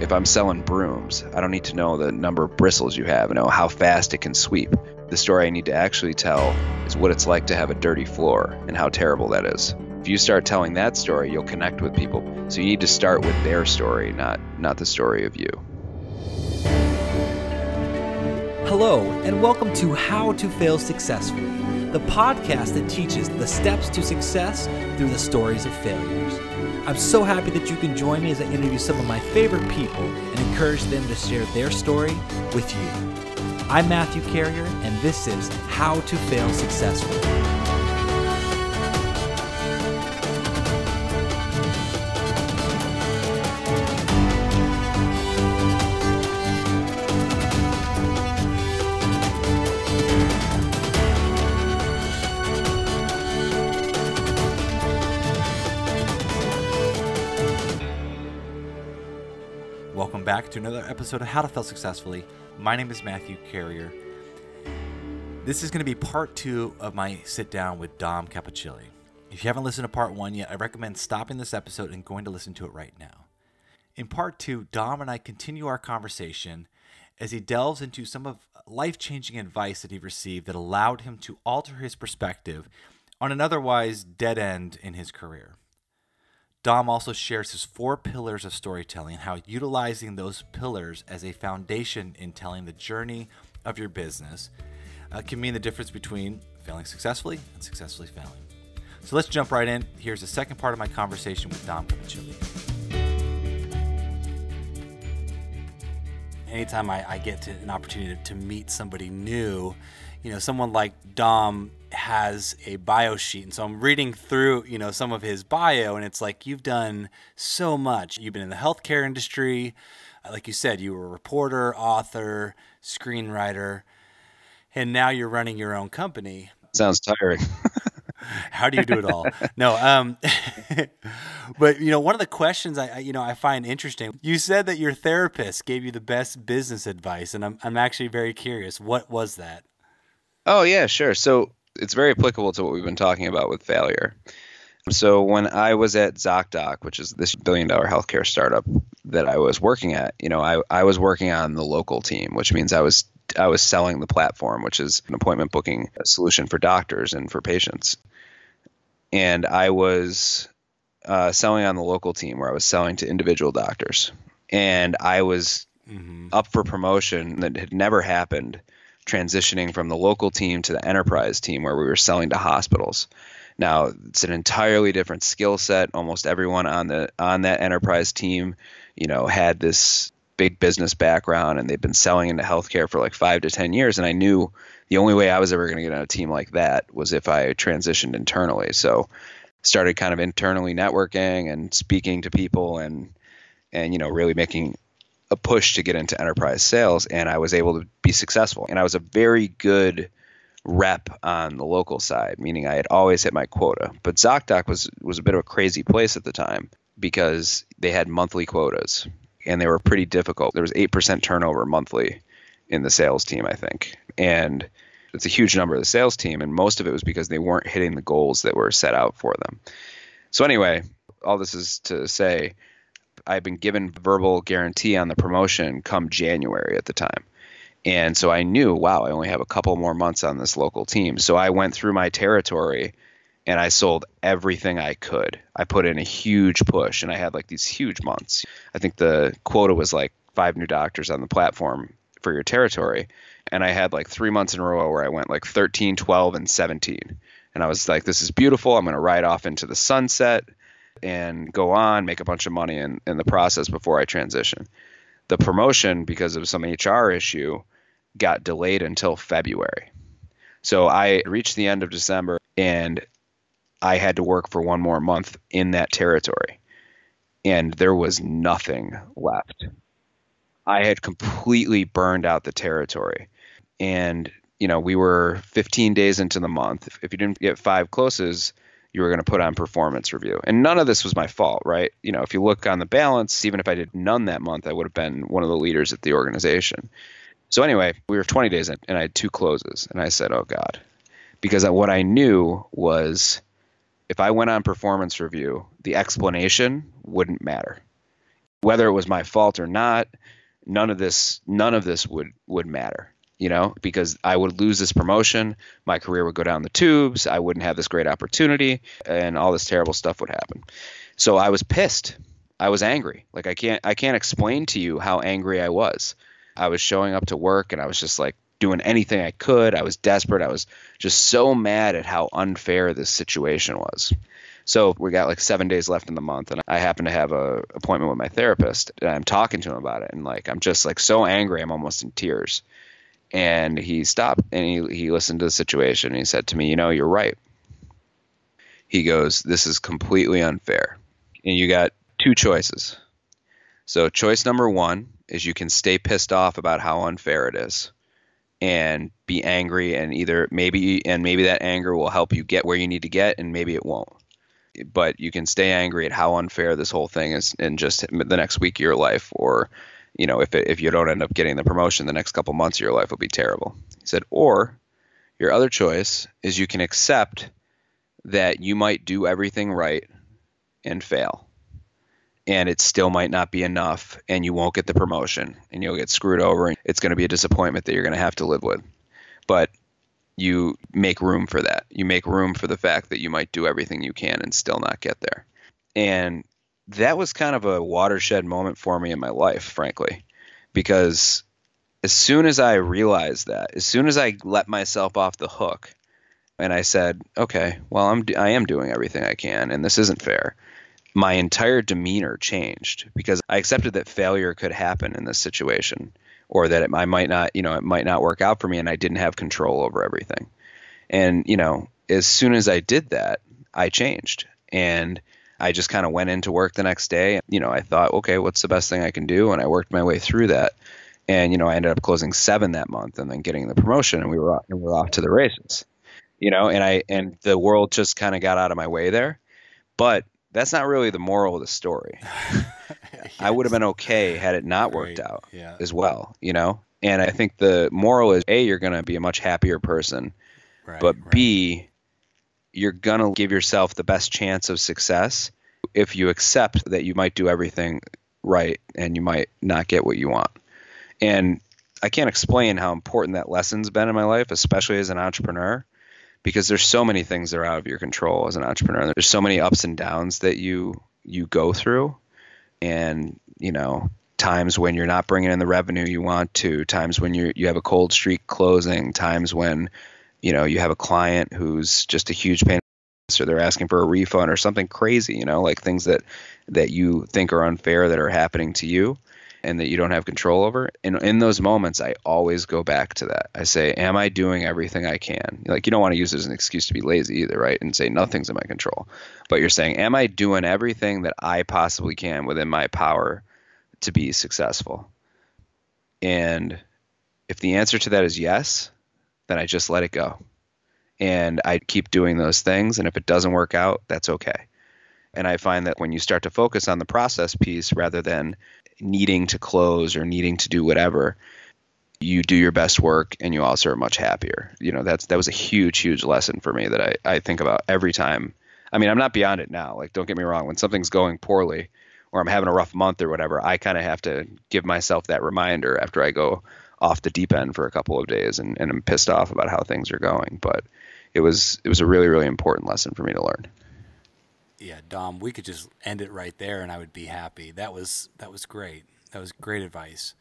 if I'm selling brooms, I don't need to know the number of bristles you have, you know how fast it can sweep. The story I need to actually tell is what it's like to have a dirty floor and how terrible that is. If you start telling that story, you'll connect with people. So you need to start with their story, not not the story of you. Hello, and welcome to How to Fail Successfully, the podcast that teaches the steps to success through the stories of failures. I'm so happy that you can join me as I interview some of my favorite people and encourage them to share their story with you. I'm Matthew Carrier, and this is How to Fail Successfully. Welcome back to another episode of How to Fail Successfully. My name is Matthew Carrier. This is going to be part two of my sit down with Dom Cappuccilli. If you haven't listened to part one yet, I recommend stopping this episode and going to listen to it right now. In part two, Dom and I continue our conversation as he delves into some of life changing advice that he received that allowed him to alter his perspective on an otherwise dead end in his career. Dom also shares his four pillars of storytelling, how utilizing those pillars as a foundation in telling the journey of your business uh, can mean the difference between failing successfully and successfully failing. So let's jump right in. Here's the second part of my conversation with Dom Cappuccilli. Anytime I, I get an opportunity to, to meet somebody new, you know, someone like Dom has a bio sheet. And so I'm reading through, you know, some of his bio and it's like you've done so much. You've been in the healthcare industry. Uh, like you said, you were a reporter, author, screenwriter, and now you're running your own company. Sounds tiring. How do you do it all? no, um, but you know, one of the questions I, you know, I find interesting. You said that your therapist gave you the best business advice, and I'm, I'm actually very curious. What was that? Oh yeah, sure. So it's very applicable to what we've been talking about with failure. So when I was at ZocDoc, which is this billion dollar healthcare startup that I was working at, you know, I, I was working on the local team, which means I was I was selling the platform, which is an appointment booking solution for doctors and for patients. And I was uh, selling on the local team where I was selling to individual doctors. And I was mm-hmm. up for promotion that had never happened transitioning from the local team to the enterprise team where we were selling to hospitals. Now it's an entirely different skill set. Almost everyone on the on that enterprise team, you know, had this big business background and they've been selling into healthcare for like five to ten years. And I knew the only way I was ever going to get on a team like that was if I transitioned internally. So started kind of internally networking and speaking to people and and you know really making a push to get into enterprise sales and I was able to be successful. And I was a very good rep on the local side, meaning I had always hit my quota. But ZocDoc was was a bit of a crazy place at the time because they had monthly quotas and they were pretty difficult. There was 8% turnover monthly in the sales team, I think. And it's a huge number of the sales team and most of it was because they weren't hitting the goals that were set out for them. So anyway, all this is to say I've been given verbal guarantee on the promotion come January at the time. And so I knew, wow, I only have a couple more months on this local team. So I went through my territory and I sold everything I could. I put in a huge push and I had like these huge months. I think the quota was like five new doctors on the platform for your territory. And I had like three months in a row where I went like 13, 12, and 17. And I was like, this is beautiful. I'm going to ride off into the sunset and go on, make a bunch of money in, in the process before I transition. The promotion, because of some HR issue, got delayed until February. So I reached the end of December and I had to work for one more month in that territory. And there was nothing left. I had completely burned out the territory. And, you know, we were 15 days into the month. If you didn't get five closes, you were going to put on performance review. And none of this was my fault, right? You know, if you look on the balance, even if I did none that month, I would have been one of the leaders at the organization. So anyway, we were 20 days in and I had two closes and I said, "Oh god." Because what I knew was if I went on performance review, the explanation wouldn't matter. whether it was my fault or not, none of this none of this would would matter you know, because I would lose this promotion, my career would go down the tubes, I wouldn't have this great opportunity, and all this terrible stuff would happen. So I was pissed. I was angry. Like I can't I can't explain to you how angry I was. I was showing up to work and I was just like doing anything I could. I was desperate. I was just so mad at how unfair this situation was. So we got like seven days left in the month, and I happen to have a appointment with my therapist, and I'm talking to him about it, and like I'm just like so angry, I'm almost in tears. And he stopped and he he listened to the situation. And he said to me, "You know, you're right." He goes, "This is completely unfair, and you got two choices. So choice number one is you can stay pissed off about how unfair it is." and be angry and either maybe and maybe that anger will help you get where you need to get and maybe it won't but you can stay angry at how unfair this whole thing is in just the next week of your life or you know if it, if you don't end up getting the promotion the next couple months of your life will be terrible he said or your other choice is you can accept that you might do everything right and fail and it still might not be enough and you won't get the promotion and you'll get screwed over and it's going to be a disappointment that you're going to have to live with but you make room for that. You make room for the fact that you might do everything you can and still not get there. And that was kind of a watershed moment for me in my life, frankly, because as soon as I realized that, as soon as I let myself off the hook and I said, okay, well, I'm, I am doing everything I can and this isn't fair, my entire demeanor changed because I accepted that failure could happen in this situation or that it, I might not, you know, it might not work out for me and I didn't have control over everything. And, you know, as soon as I did that, I changed. And I just kind of went into work the next day. You know, I thought, okay, what's the best thing I can do? And I worked my way through that. And, you know, I ended up closing seven that month and then getting the promotion and we were off, and we were off to the races. You know, and I and the world just kind of got out of my way there. But that's not really the moral of the story. yes. I would have been okay had it not worked right. out yeah. as well, you know? And I think the moral is A, you're going to be a much happier person. Right, but right. B, you're going to give yourself the best chance of success if you accept that you might do everything right and you might not get what you want. And I can't explain how important that lesson's been in my life, especially as an entrepreneur because there's so many things that are out of your control as an entrepreneur. There's so many ups and downs that you you go through, and you know times when you're not bringing in the revenue you want to, times when you you have a cold streak closing, times when you know you have a client who's just a huge pain or they're asking for a refund or something crazy, you know, like things that that you think are unfair that are happening to you and that you don't have control over. And in those moments, I always go back to that. I say, Am I doing everything I can? Like, you don't want to use it as an excuse to be lazy either, right? And say, Nothing's in my control. But you're saying, Am I doing everything that I possibly can within my power to be successful? And if the answer to that is yes, then I just let it go. And I keep doing those things. And if it doesn't work out, that's okay. And I find that when you start to focus on the process piece rather than needing to close or needing to do whatever, you do your best work and you also are much happier. You know, that's that was a huge, huge lesson for me that I, I think about every time. I mean, I'm not beyond it now. Like, don't get me wrong. When something's going poorly or I'm having a rough month or whatever, I kind of have to give myself that reminder after I go off the deep end for a couple of days and, and I'm pissed off about how things are going. But it was it was a really, really important lesson for me to learn yeah, Dom, we could just end it right there, and I would be happy. That was that was great. That was great advice.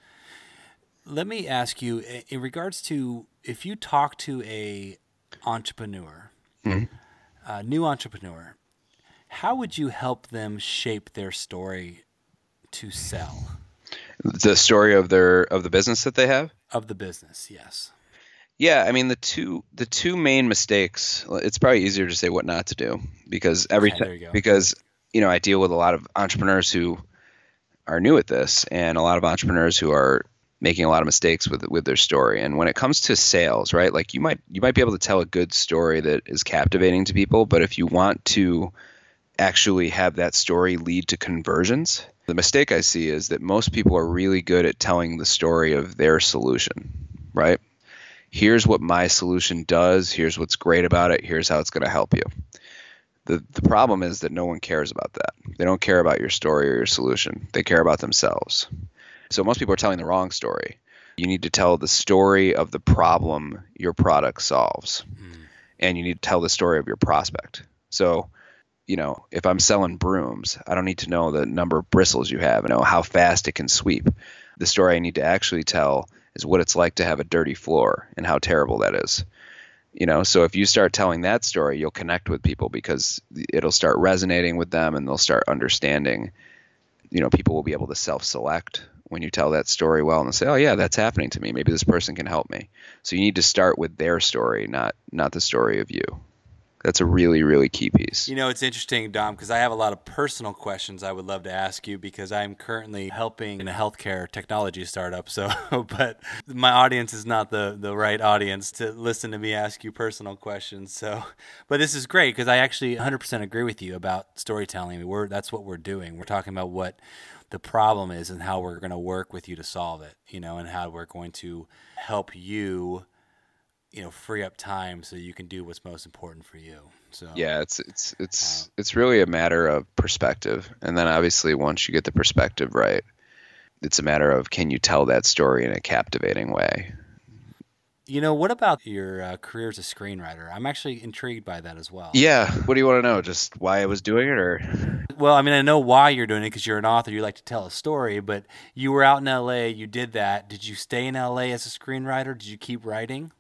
Let me ask you, in regards to if you talk to a entrepreneur, mm-hmm. a new entrepreneur, how would you help them shape their story to sell? The story of their of the business that they have. Of the business, yes. Yeah, I mean the two the two main mistakes. It's probably easier to say what not to do because every time because you know I deal with a lot of entrepreneurs who are new at this and a lot of entrepreneurs who are making a lot of mistakes with with their story. And when it comes to sales, right? Like you might you might be able to tell a good story that is captivating to people, but if you want to actually have that story lead to conversions, the mistake I see is that most people are really good at telling the story of their solution, right? Here's what my solution does, here's what's great about it, here's how it's going to help you. The the problem is that no one cares about that. They don't care about your story or your solution. They care about themselves. So most people are telling the wrong story. You need to tell the story of the problem your product solves. Mm. And you need to tell the story of your prospect. So, you know, if I'm selling brooms, I don't need to know the number of bristles you have, and know how fast it can sweep. The story I need to actually tell is what it's like to have a dirty floor and how terrible that is. You know so if you start telling that story you'll connect with people because it'll start resonating with them and they'll start understanding you know people will be able to self-select when you tell that story well and say oh yeah that's happening to me. Maybe this person can help me. So you need to start with their story not not the story of you that's a really really key piece. You know it's interesting dom because i have a lot of personal questions i would love to ask you because i'm currently helping in a healthcare technology startup so but my audience is not the the right audience to listen to me ask you personal questions so but this is great because i actually 100% agree with you about storytelling. We're that's what we're doing. We're talking about what the problem is and how we're going to work with you to solve it you know and how we're going to help you you know free up time so you can do what's most important for you. So yeah it's it's it's uh, it's really a matter of perspective. And then obviously once you get the perspective right it's a matter of can you tell that story in a captivating way? You know what about your uh, career as a screenwriter? I'm actually intrigued by that as well. Yeah. What do you want to know? Just why i was doing it or? Well i mean i know why you're doing it because you're an author you like to tell a story but you were out in la you did that. Did you stay in la as a screenwriter? Did you keep writing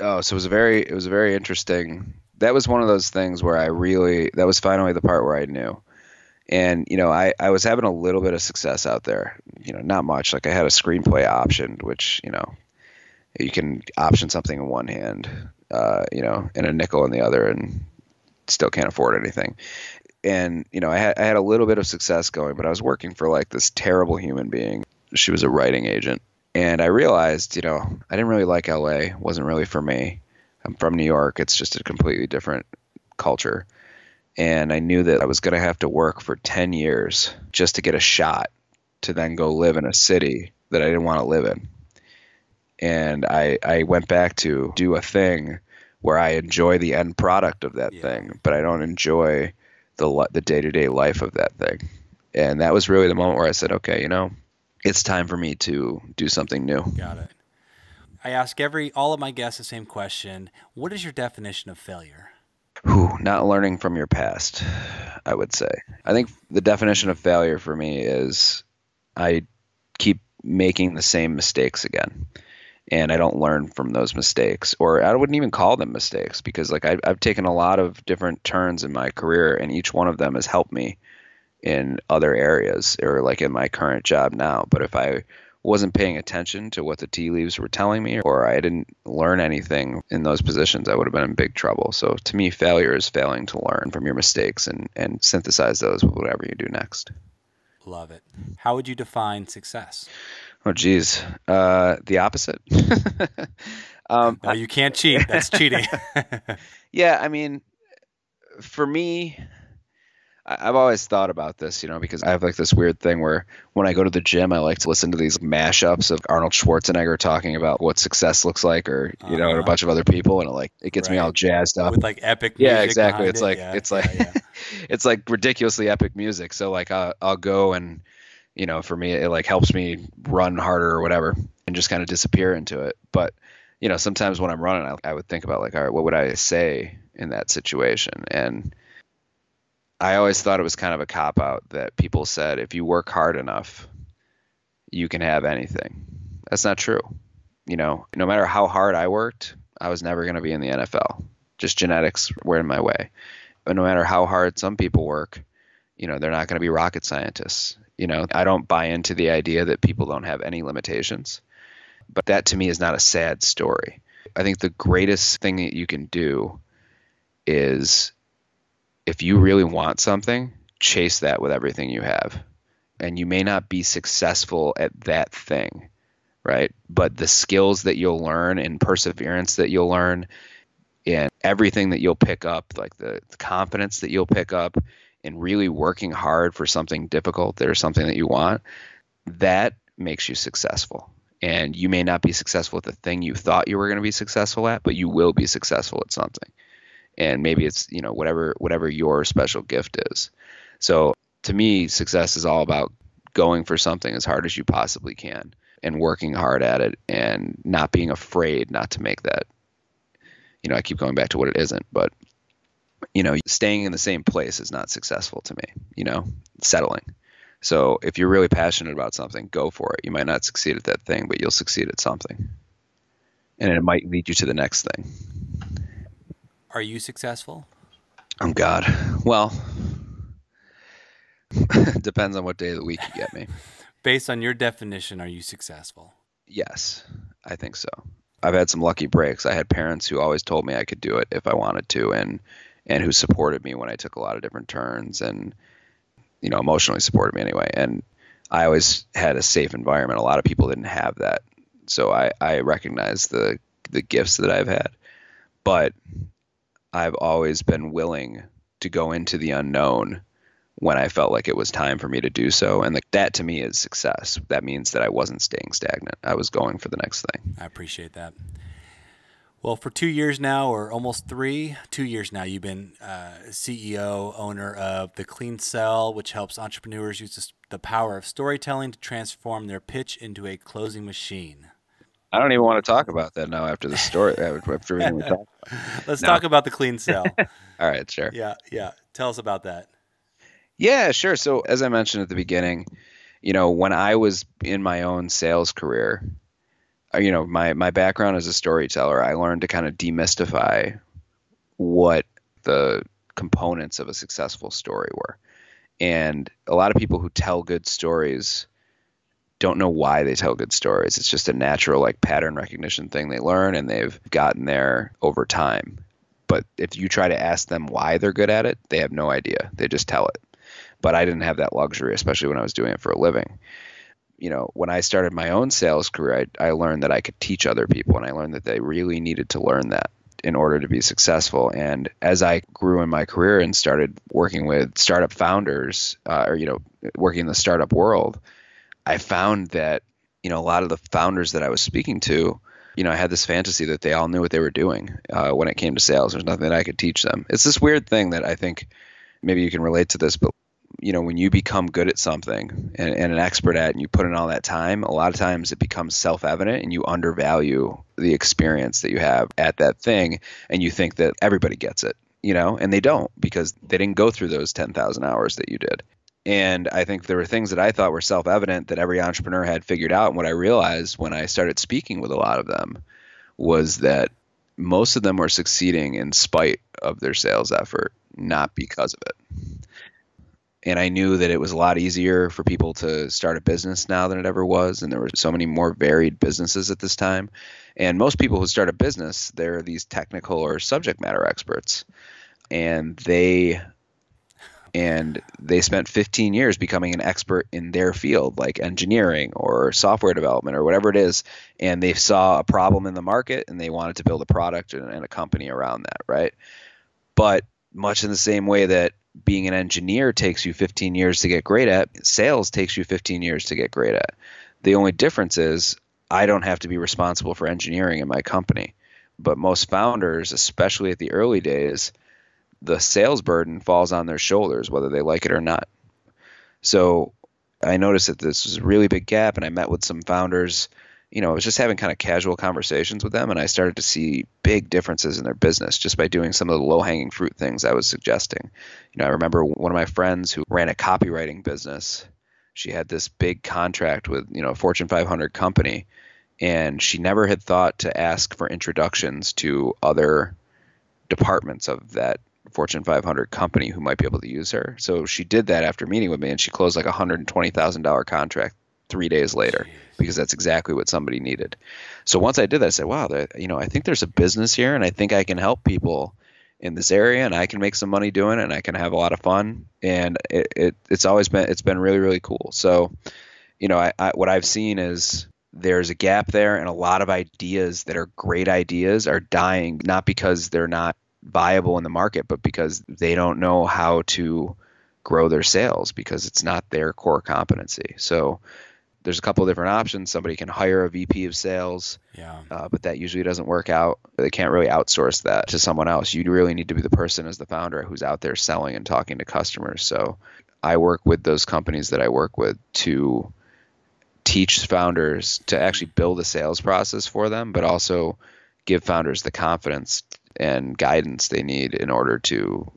oh, so it was a very it was a very interesting. That was one of those things where I really that was finally the part where I knew. And you know, I I was having a little bit of success out there. You know, not much. Like I had a screenplay optioned, which you know, you can option something in one hand, uh, you know, and a nickel in the other, and still can't afford anything. And you know, I had I had a little bit of success going, but I was working for like this terrible human being. She was a writing agent, and I realized, you know, I didn't really like LA. It wasn't really for me. I'm from New York. It's just a completely different culture. And I knew that I was going to have to work for 10 years just to get a shot to then go live in a city that I didn't want to live in. And I, I went back to do a thing where I enjoy the end product of that yeah. thing, but I don't enjoy the the day to day life of that thing. And that was really the moment where I said, okay, you know, it's time for me to do something new. Got it. I ask every all of my guests the same question. What is your definition of failure? Whew, not learning from your past, I would say. I think the definition of failure for me is I keep making the same mistakes again and I don't learn from those mistakes, or I wouldn't even call them mistakes because like I, I've taken a lot of different turns in my career, and each one of them has helped me in other areas or like in my current job now. But if I wasn't paying attention to what the tea leaves were telling me or I didn't learn anything in those positions, I would have been in big trouble. So to me, failure is failing to learn from your mistakes and, and synthesize those with whatever you do next. Love it. How would you define success? Oh, geez. Uh, the opposite. um, no, you can't cheat. That's cheating. yeah, I mean, for me, I've always thought about this, you know, because I have like this weird thing where when I go to the gym, I like to listen to these mashups of Arnold Schwarzenegger talking about what success looks like, or you know, uh, and a uh-huh. bunch of other people, and it like it gets right. me all jazzed up with like epic. yeah, exactly. It's it. like yeah. it's like yeah, yeah. it's like ridiculously epic music. So like I'll, I'll go and you know, for me, it like helps me run harder or whatever, and just kind of disappear into it. But you know, sometimes when I'm running, I, I would think about like, all right, what would I say in that situation, and I always thought it was kind of a cop out that people said if you work hard enough, you can have anything. That's not true. You know, no matter how hard I worked, I was never going to be in the NFL. Just genetics were in my way. But no matter how hard some people work, you know, they're not going to be rocket scientists. You know, I don't buy into the idea that people don't have any limitations. But that to me is not a sad story. I think the greatest thing that you can do is if you really want something, chase that with everything you have. And you may not be successful at that thing, right? But the skills that you'll learn and perseverance that you'll learn and everything that you'll pick up, like the, confidence that you'll pick up and really working hard for something difficult or something that you want, that makes you successful. And you may not be successful at the thing you thought you were going to be successful at, but you will be successful at something and maybe it's you know whatever whatever your special gift is. So to me success is all about going for something as hard as you possibly can and working hard at it and not being afraid not to make that. You know i keep going back to what it isn't but you know staying in the same place is not successful to me you know settling. So if you're really passionate about something go for it. You might not succeed at that thing but you'll succeed at something. And it might lead you to the next thing are you successful? Oh God. Well, depends on what day of the week you get me. Based on your definition, are you successful? Yes, I think so. I've had some lucky breaks. I had parents who always told me I could do it if I wanted to, and and who supported me when I took a lot of different turns, and you know, emotionally supported me anyway. And I always had a safe environment. A lot of people didn't have that, so I I recognize the the gifts that I've had, but I've always been willing to go into the unknown when I felt like it was time for me to do so. And that to me is success. That means that I wasn't staying stagnant. I was going for the next thing. I appreciate that. Well, for two years now, or almost three, two years now, you've been uh, CEO, owner of The Clean Sell, which helps entrepreneurs use the power of storytelling to transform their pitch into a closing machine. I don't even want to talk about that now after the story. after everything we talked. Let's no. talk about the clean sell. All right, sure. Yeah, yeah. Tell us about that. Yeah, sure. So as I mentioned at the beginning, you know, when I was in my own sales career, uh, you know, my my background as a storyteller, I learned to kind of demystify what the components of a successful story were. And a lot of people who tell good stories don't know why they tell good stories. It's just a natural like pattern recognition thing they learn and they've gotten there over time. But if you try to ask them why they're good at it, they have no idea. They just tell it. But I didn't have that luxury, especially when I was doing it for a living. You know, when I started my own sales career, I, I learned that I could teach other people, and I learned that they really needed to learn that in order to be successful. And as I grew in my career and started working with startup founders, uh, or you know, working in the startup world, I found that you know a lot of the founders that I was speaking to, you know, I had this fantasy that they all knew what they were doing uh, when it came to sales. There's nothing that I could teach them. It's this weird thing that I think maybe you can relate to this, but you know, when you become good at something and, and an expert at, and you put in all that time, a lot of times it becomes self-evident, and you undervalue the experience that you have at that thing, and you think that everybody gets it you know, and they don't because they didn't go through those 10,000 hours that you did. And I think there were things that I thought were self evident that every entrepreneur had figured out. And what I realized when I started speaking with a lot of them was that most of them were succeeding in spite of their sales effort, not because of it. And I knew that it was a lot easier for people to start a business now than it ever was. And there were so many more varied businesses at this time. And most people who start a business, they're these technical or subject matter experts. And they and they spent 15 years becoming an expert in their field like engineering or software development or whatever it is. And they saw a problem in the market and they wanted to build a product and, and a company around that right? But much in the same way that being an engineer takes you 15 years to get great at sales takes you 15 years to get great at. The only difference is i don't have to be responsible for engineering in my company. But most founders especially at the early days the sales burden falls on their shoulders, whether they like it or not. So I noticed that this was a really big gap, and I met with some founders. You know, I was just having kind of casual conversations with them, and I started to see big differences in their business just by doing some of the low hanging fruit things I was suggesting. You know, I remember one of my friends who ran a copywriting business. She had this big contract with, you know, a Fortune 500 company, and she never had thought to ask for introductions to other departments of that Fortune 500 company who might be able to use her. So she did that after meeting with me, and she closed like a hundred twenty thousand dollar contract three days later Jeez. because that's exactly what somebody needed. So once I did that, I said, "Wow, you know, I think there's a business here, and I think I can help people in this area, and I can make some money doing it, and I can have a lot of fun." And it, it it's always been it's been really really cool. So, you know, I, I what I've seen is there's a gap there and a lot of ideas that are great ideas are dying not because they're not viable in the market, but because they don't know how to grow their sales because it's not their core competency. So there's a couple of different options. Somebody can hire a VP of sales, Yeah. uh, but that usually doesn't work out. They can't really outsource that to someone else. You really need to be the person as the founder who's out there selling and talking to customers. So I work with those companies that I work with to teach founders to actually build a sales process for them, but also give founders the confidence and guidance they need in order to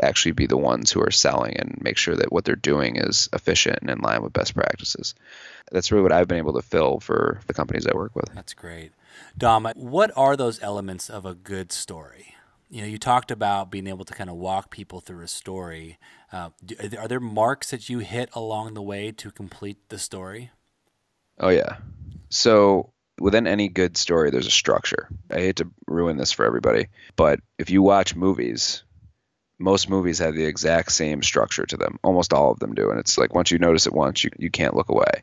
actually be the ones who are selling and make sure that what they're doing is efficient and in line with best practices. That's really what I've been able to fill for the companies I work with. That's great. Dom, what are those elements of a good story? You know, you talked about being able to kind of walk people through a story. Uh, are there marks that you hit along the way to complete the story? Oh yeah. So within any good story, there's a structure. I hate to ruin this for everybody, but if you watch movies, most movies have the exact same structure to them. Almost all of them do, and it's like once you notice it once, you you can't look away.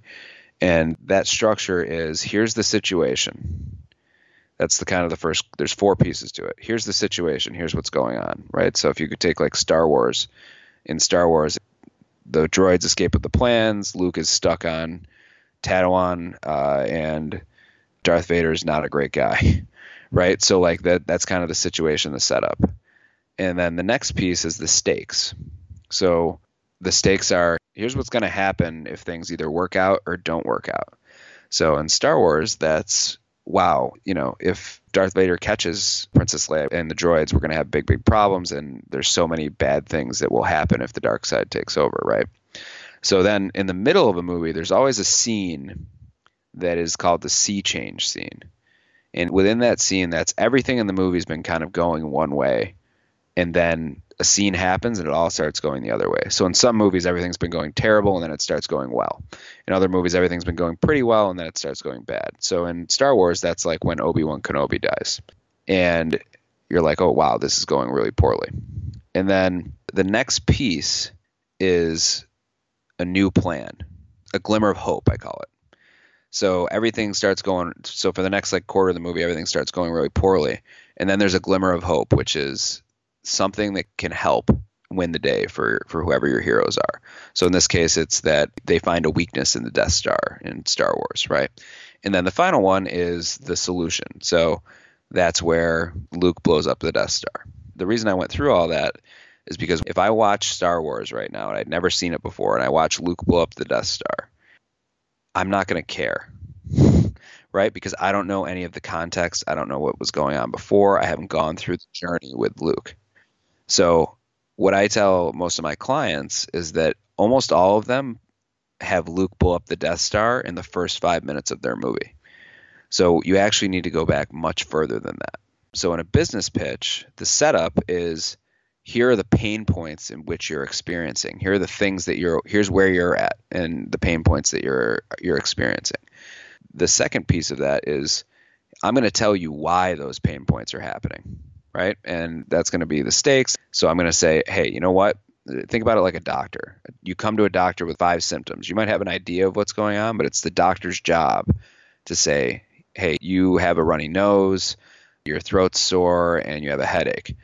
And that structure is here's the situation. That's the kind of the first. There's four pieces to it. Here's the situation. Here's what's going on. Right. So if you could take like Star Wars, in Star Wars, the droids escape with the plans. Luke is stuck on Tatooine, uh, and Darth Vader is not a great guy, right? So like that that's kind of the situation, the setup. And then the next piece is the stakes. So the stakes are here's what's going to happen if things either work out or don't work out. So in Star Wars, that's wow, you know, if Darth Vader catches Princess Leia and the droids, we're going to have big, big problems. And there's so many bad things that will happen if the dark side takes over, right? So then in the middle of a movie, there's always a scene that is called the sea change scene. And within that scene, that's everything in the movie's been kind of going one way. And then a scene happens and it all starts going the other way. So in some movies, everything's been going terrible and then it starts going well. In other movies, everything's been going pretty well and then it starts going bad. So in Star Wars, that's like when Obi Wan Kenobi dies. And you're like, oh, wow, this is going really poorly. And then the next piece is a new plan, a glimmer of hope, I call it. So everything starts going. So for the next like quarter of the movie, everything starts going really poorly, and then there's a glimmer of hope, which is something that can help win the day for for whoever your heroes are. So in this case, it's that they find a weakness in the Death Star in Star Wars, right? And then the final one is the solution. So that's where Luke blows up the Death Star. The reason I went through all that is because if I watch Star Wars right now and I'd never seen it before, and I watch Luke blow up the Death Star, I'm not going to care. Right? Because I don't know any of the context. I don't know what was going on before. I haven't gone through the journey with Luke. So, what I tell most of my clients is that almost all of them have Luke blow up the Death Star in the first five minutes of their movie. So, you actually need to go back much further than that. So, in a business pitch, the setup is here are the pain points in which you're experiencing. Here are the things that you're here's where you're at and the pain points that you're you're experiencing. The second piece of that is I'm going to tell you why those pain points are happening, right? And that's going to be the stakes. So I'm going to say, "Hey, you know what? Think about it like a doctor. You come to a doctor with five symptoms. You might have an idea of what's going on, but it's the doctor's job to say, "Hey, you have a runny nose, your throat's sore, and you have a headache."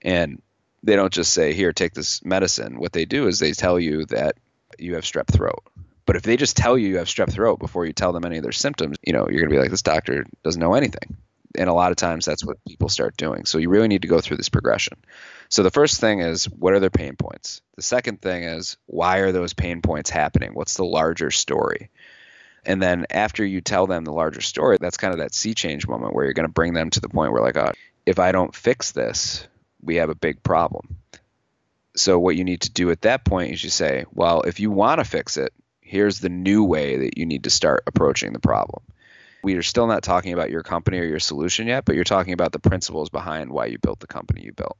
And they don't just say, here, take this medicine. What they do is they tell you that you have strep throat. But if they just tell you you have strep throat before you tell them any of their symptoms, you know, you're going to be like, this doctor doesn't know anything. And a lot of times that's what people start doing. So you really need to go through this progression. So the first thing is, what are their pain points? The second thing is, why are those pain points happening? What's the larger story? And then after you tell them the larger story, that's kind of that sea change moment where you're going to bring them to the point where, like, oh, if I don't fix this, we have a big problem. So what you need to do at that point is you say, well, if you want to fix it, here's the new way that you need to start approaching the problem. We are still not talking about your company or your solution yet, but you're talking about the principles behind why you built the company you built.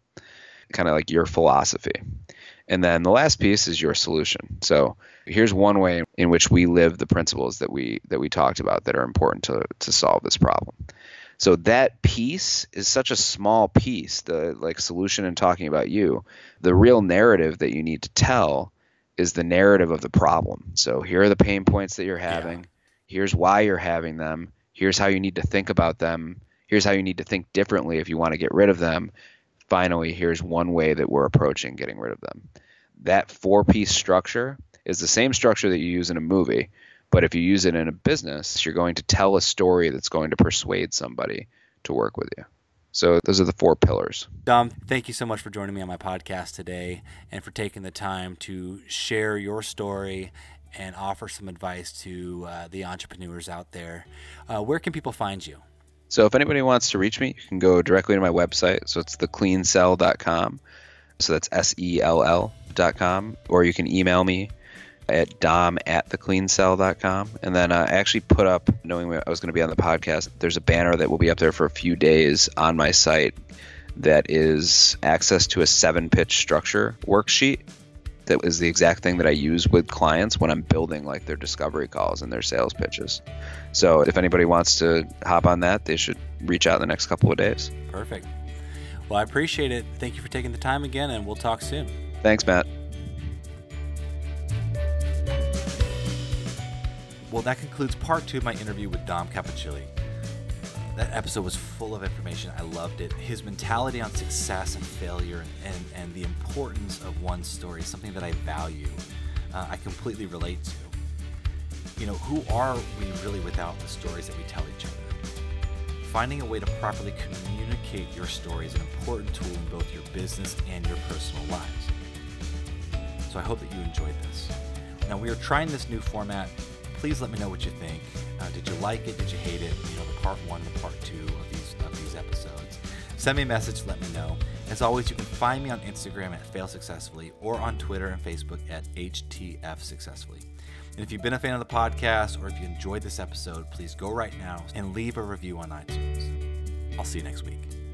Kind of like your philosophy. And then the last piece is your solution. So here's one way in which we live the principles that we that we talked about that are important to to solve this problem. So that piece is such a small piece, the like solution and talking about you. The real narrative that you need to tell is the narrative of the problem. So here are the pain points that you're having. Yeah. Here's why you're having them. Here's how you need to think about them. Here's how you need to think differently if you want to get rid of them. Finally, here's one way that we're approaching getting rid of them. That four piece structure is the same structure that you use in a movie, But if you use it in a business, you're going to tell a story that's going to persuade somebody to work with you. So those are the four pillars. Dom, thank you so much for joining me on my podcast today and for taking the time to share your story and offer some advice to uh, the entrepreneurs out there. Uh, where can people find you? So if anybody wants to reach me, you can go directly to my website. So it's thecleansell.com. So that's S E L L.com. Or you can email me at dom at thecleansell.com. And then uh, I actually put up, knowing I was going to be on the podcast, there's a banner that will be up there for a few days on my site that is access to a seven pitch structure worksheet that is the exact thing that I use with clients when I'm building like their discovery calls and their sales pitches. So if anybody wants to hop on that, they should reach out in the next couple of days. Perfect. Well, I appreciate it. Thank you for taking the time again, and we'll talk soon. Thanks, Matt. Well, that concludes part two of my interview with Dom Cappuccilli. That episode was full of information. I loved it. His mentality on success and failure and, and, the importance of one story something that I value. Uh, I completely relate to. You know, who are we really without the stories that we tell each other? Finding a way to properly communicate your story is an important tool in both your business and your personal lives. So I hope that you enjoyed this. Now, we are trying this new format please let me know what you think. Uh, did you like it? Did you hate it? You know, the part one, the part two of these of these episodes. Send me a message. Let me know. As always, you can find me on Instagram at Fail Successfully or on Twitter and Facebook at HTF Successfully. And if you've been a fan of the podcast or if you enjoyed this episode, please go right now and leave a review on iTunes. I'll see you next week.